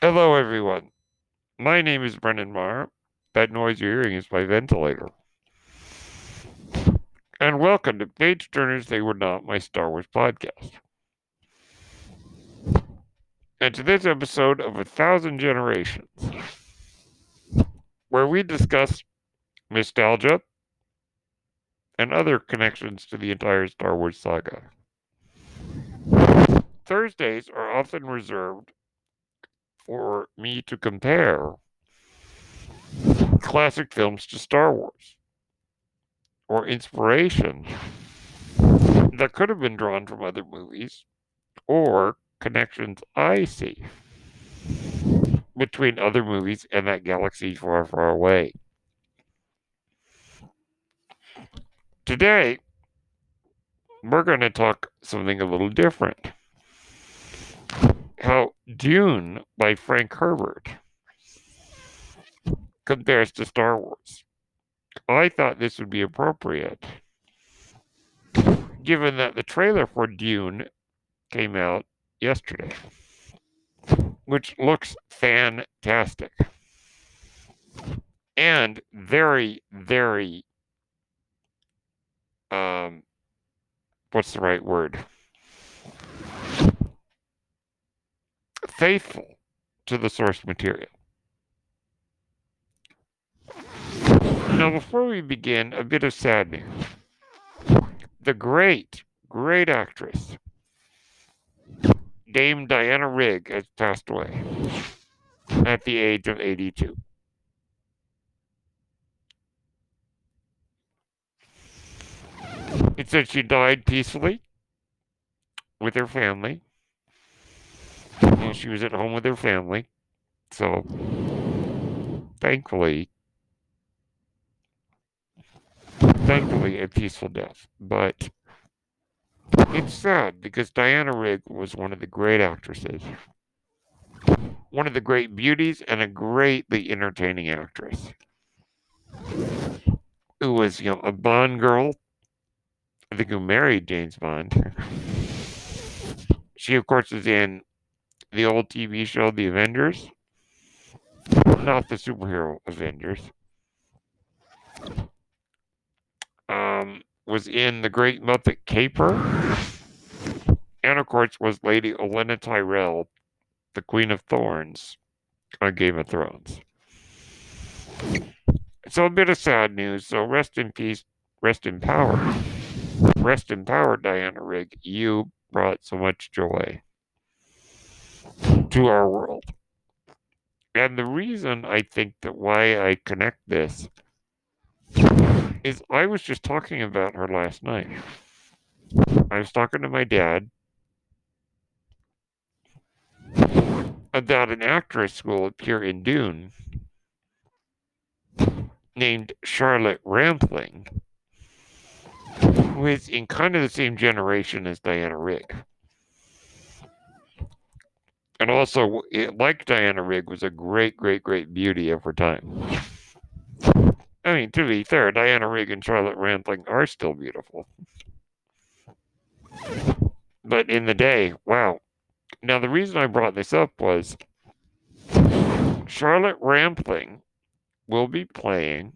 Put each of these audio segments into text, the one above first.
Hello, everyone. My name is Brennan Marr. That noise you're hearing is my ventilator. And welcome to Page Turners They Were Not, my Star Wars podcast. And to this episode of A Thousand Generations, where we discuss nostalgia and other connections to the entire Star Wars saga. Thursdays are often reserved for me to compare classic films to Star Wars or inspiration that could have been drawn from other movies or connections I see between other movies and that galaxy far, far away. Today, we're going to talk something a little different. How Dune by Frank Herbert compares to Star Wars. I thought this would be appropriate given that the trailer for Dune came out yesterday, which looks fantastic and very, very, um, what's the right word? Faithful to the source material. Now, before we begin, a bit of sad news. The great, great actress, Dame Diana Rigg, has passed away at the age of 82. It said she died peacefully with her family. She was at home with her family. So, thankfully, thankfully, a peaceful death. But it's sad because Diana Rigg was one of the great actresses, one of the great beauties, and a greatly entertaining actress who was, you know, a Bond girl. I think who married James Bond. she, of course, is in the old TV show The Avengers, not the superhero Avengers. Um, was in The Great Muppet Caper, and of course was Lady Olenna Tyrell, the Queen of Thorns on Game of Thrones. So a bit of sad news. So rest in peace, rest in power, rest in power, Diana Rigg. You brought so much joy to our world. And the reason I think that why I connect this is I was just talking about her last night. I was talking to my dad about an actress who will appear in Dune named Charlotte Rampling, who is in kind of the same generation as Diana Rigg. And also, it, like Diana Rigg, was a great, great, great beauty of her time. I mean, to be fair, Diana Rigg and Charlotte Rampling are still beautiful. But in the day, wow. Now, the reason I brought this up was Charlotte Rampling will be playing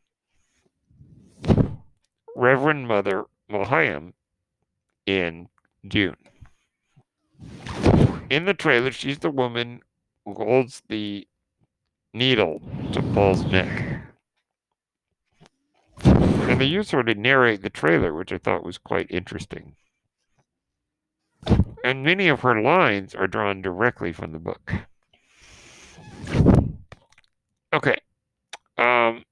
Reverend Mother Mohiam in Dune. In the trailer, she's the woman who holds the needle to Paul's neck. And they use her to narrate the trailer, which I thought was quite interesting. And many of her lines are drawn directly from the book. Okay. Um,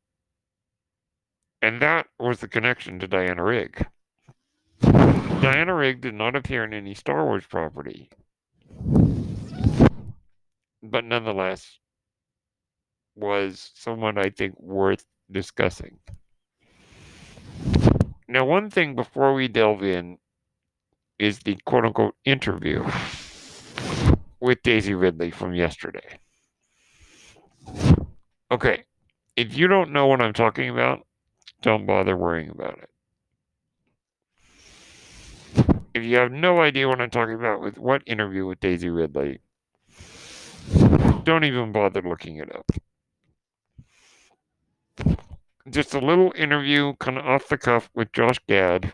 and that was the connection to Diana Rigg. Diana Rigg did not appear in any Star Wars property, but nonetheless was someone I think worth discussing. Now, one thing before we delve in is the quote unquote interview with Daisy Ridley from yesterday. Okay, if you don't know what I'm talking about, don't bother worrying about it. If you have no idea what I'm talking about with what interview with Daisy Ridley, don't even bother looking it up. Just a little interview, kind of off the cuff, with Josh Gad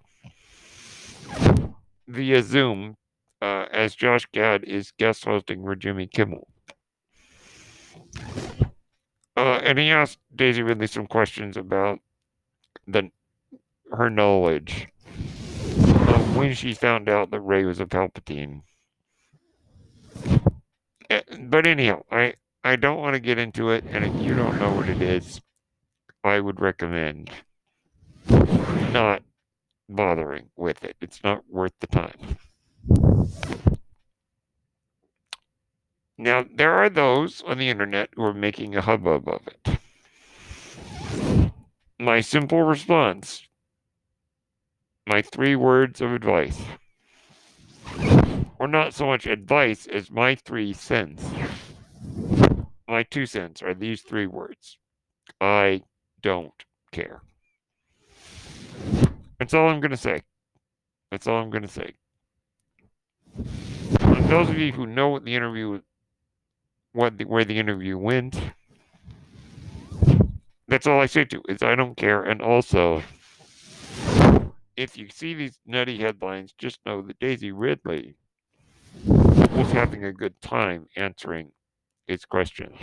via Zoom, uh, as Josh Gad is guest hosting for Jimmy Kimmel. Uh, and he asked Daisy Ridley some questions about the her knowledge when she found out that Rey was a Palpatine. Eh, but anyhow, I I don't want to get into it, and if you don't know what it is, I would recommend not bothering with it. It's not worth the time. Now, there are those on the internet who are making a hubbub of it. My simple response, my three words of advice, or not so much advice as my three cents, my two cents are these three words I don't care. That's all I'm going to say. That's all I'm going to say. And those of you who know what the interview, what the, where the interview went, that's all I say to is I don't care. And also, if you see these nutty headlines, just know that Daisy Ridley was having a good time answering its questions.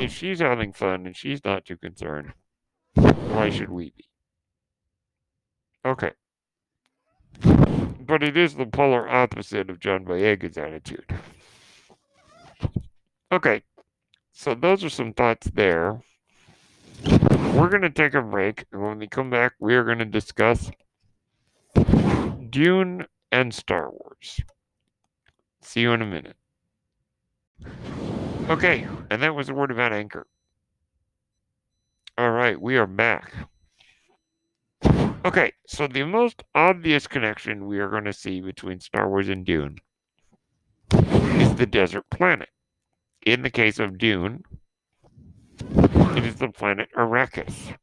If she's having fun and she's not too concerned, why should we be? Okay. But it is the polar opposite of John Boyega's attitude. Okay. So those are some thoughts there. We're going to take a break. And when we come back, we are going to discuss Dune and Star Wars. See you in a minute. Okay. And that was a word about Anchor. All right. We are back. Okay, so the most obvious connection we are going to see between Star Wars and Dune is the desert planet. In the case of Dune, it is the planet Arrakis.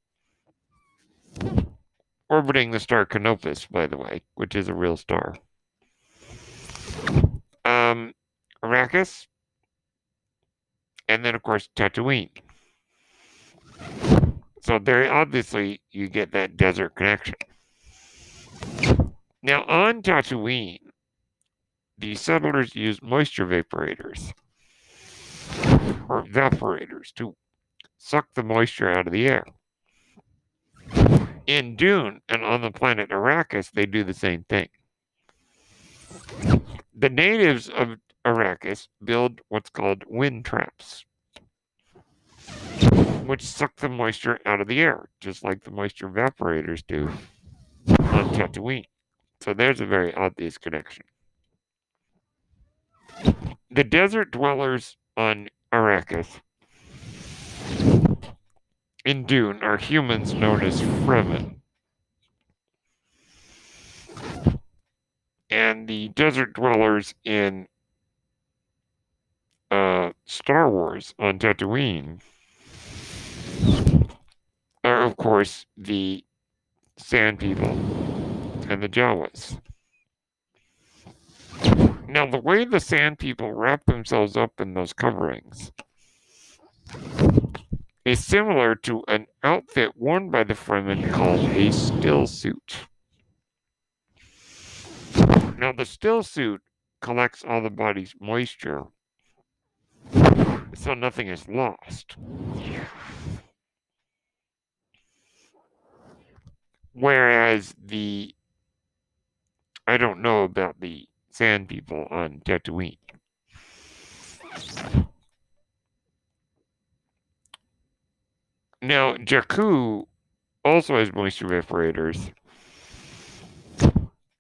Orbiting the star Canopus, by the way, which is a real star. Um, Arrakis, and then, of course, Tatooine. So very obviously you get that desert connection. Now on Tatooine, the settlers used moisture vaporators or evaporators to suck the moisture out of the air. In Dune and on the planet Arrakis, they do the same thing. The natives of Arrakis build what's called wind traps which suck the moisture out of the air, just like the moisture evaporators do on Tatooine. So there's a very obvious connection. The desert dwellers on Arrakis in Dune are humans known as Fremen. And the desert dwellers in uh, Star Wars on Tatooine are, of course, the Sand People and the Jawas. Now, the way the Sand People wrap themselves up in those coverings is similar to an outfit worn by the Fremen called a still suit. Now, the still suit collects all the body's moisture so nothing is lost. Whereas the I don't know about the sand people on Tatooine. Now, Jakku also has moisture evaporators.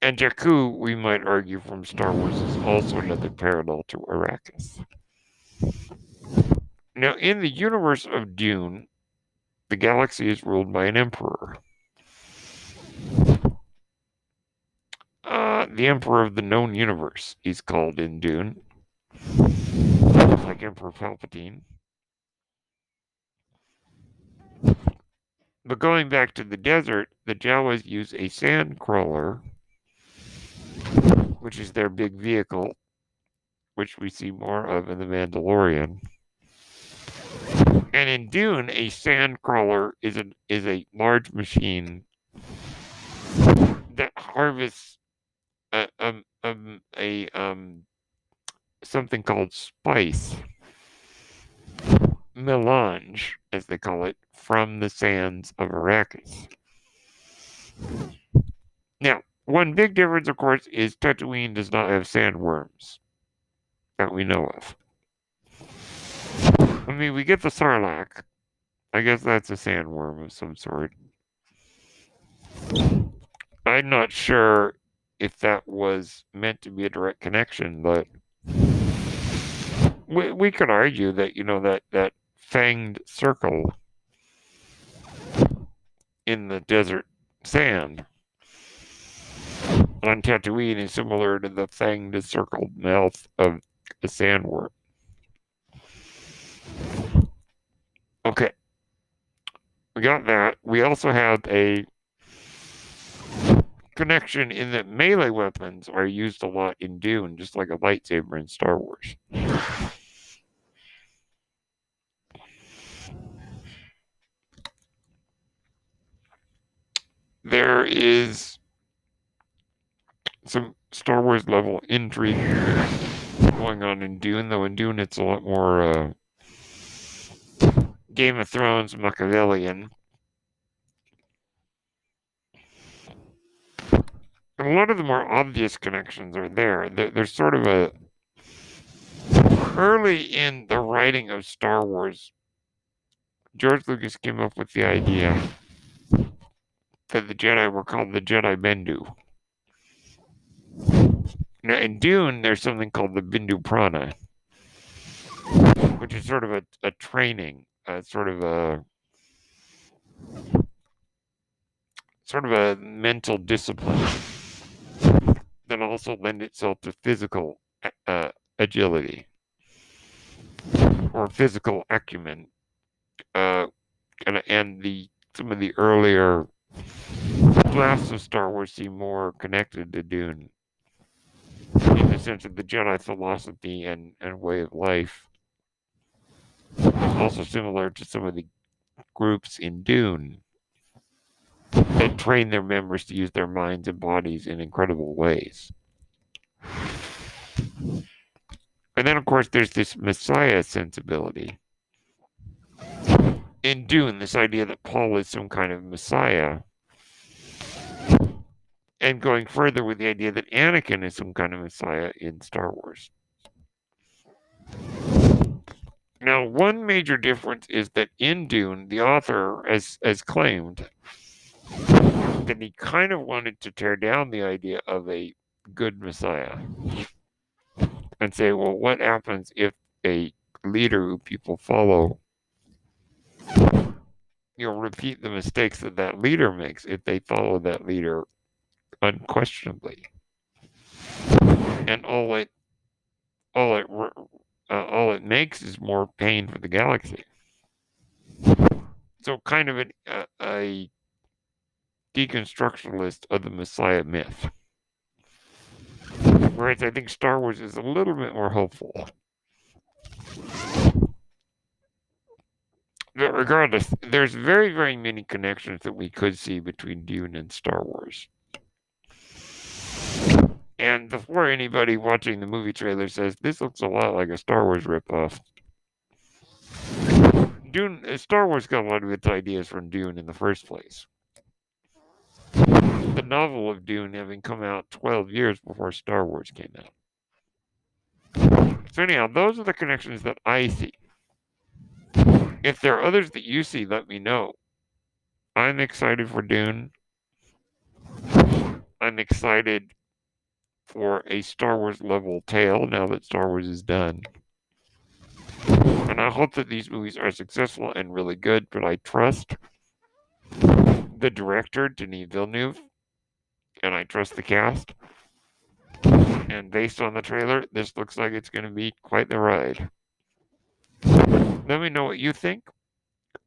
And Jakku, we might argue from Star Wars, is also another parallel to Arrakis. Now, in the universe of Dune, the galaxy is ruled by an emperor. Uh, the Emperor of the known universe, he's called in Dune. Like Emperor Palpatine. But going back to the desert, the Jawas use a sand crawler, which is their big vehicle, which we see more of in The Mandalorian. And in Dune, a sand crawler is a is a large machine that harvests a um, um a um something called spice melange, as they call it, from the sands of Arrakis. Now, one big difference, of course, is Tatooine does not have sandworms that we know of. I mean, we get the sarlacc. I guess that's a sandworm of some sort. I'm not sure if that was meant to be a direct connection, but we, we could argue that, you know, that, that fanged circle in the desert sand on Tatooine is similar to the fanged circled mouth of a sandworm. Okay. We got that. We also have a connection in that melee weapons are used a lot in Dune, just like a lightsaber in Star Wars. There is some Star Wars level intrigue going on in Dune, though in Dune it's a lot more uh, Game of Thrones Machiavellian. a lot of the more obvious connections are there. there. There's sort of a early in the writing of Star Wars, George Lucas came up with the idea that the Jedi were called the Jedi Bendu. Now, in Dune, there's something called the Bendu Prana, which is sort of a, a training, a sort of a sort of a mental discipline that also lends itself to physical uh, agility or physical acumen. Uh, and, and the some of the earlier drafts of Star Wars seem more connected to Dune in the sense of the Jedi philosophy and, and way of life. Also similar to some of the groups in Dune that train their members to use their minds and bodies in incredible ways. And then, of course, there's this Messiah sensibility. In Dune, this idea that Paul is some kind of Messiah and going further with the idea that Anakin is some kind of messiah in Star Wars. Now, one major difference is that in Dune, the author has, has claimed that he kind of wanted to tear down the idea of a good messiah and say, well, what happens if a leader who people follow you know repeat the mistakes that that leader makes if they follow that leader unquestionably. And all it all it uh, all it makes is more pain for the galaxy. So, kind of an, uh, a deconstructionist of the Messiah myth. Whereas I think Star Wars is a little bit more hopeful. But regardless, there's very, very many connections that we could see between Dune and Star Wars. And before anybody watching the movie trailer says, this looks a lot like a Star Wars ripoff. Dune, uh, Star Wars got a lot of its ideas from Dune in the first place. The novel of Dune having come out 12 years before Star Wars came out. So, anyhow, those are the connections that I see. If there are others that you see, let me know. I'm excited for Dune. I'm excited for a Star Wars level tale now that Star Wars is done. And I hope that these movies are successful and really good, but I trust the director, Denis Villeneuve, and I trust the cast. And based on the trailer, this looks like it's going to be quite the ride. Let me know what you think.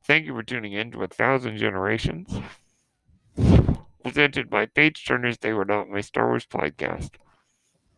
Thank you for tuning in to A Thousand Generations, presented by Page Turners They Were Not My Star Wars podcast.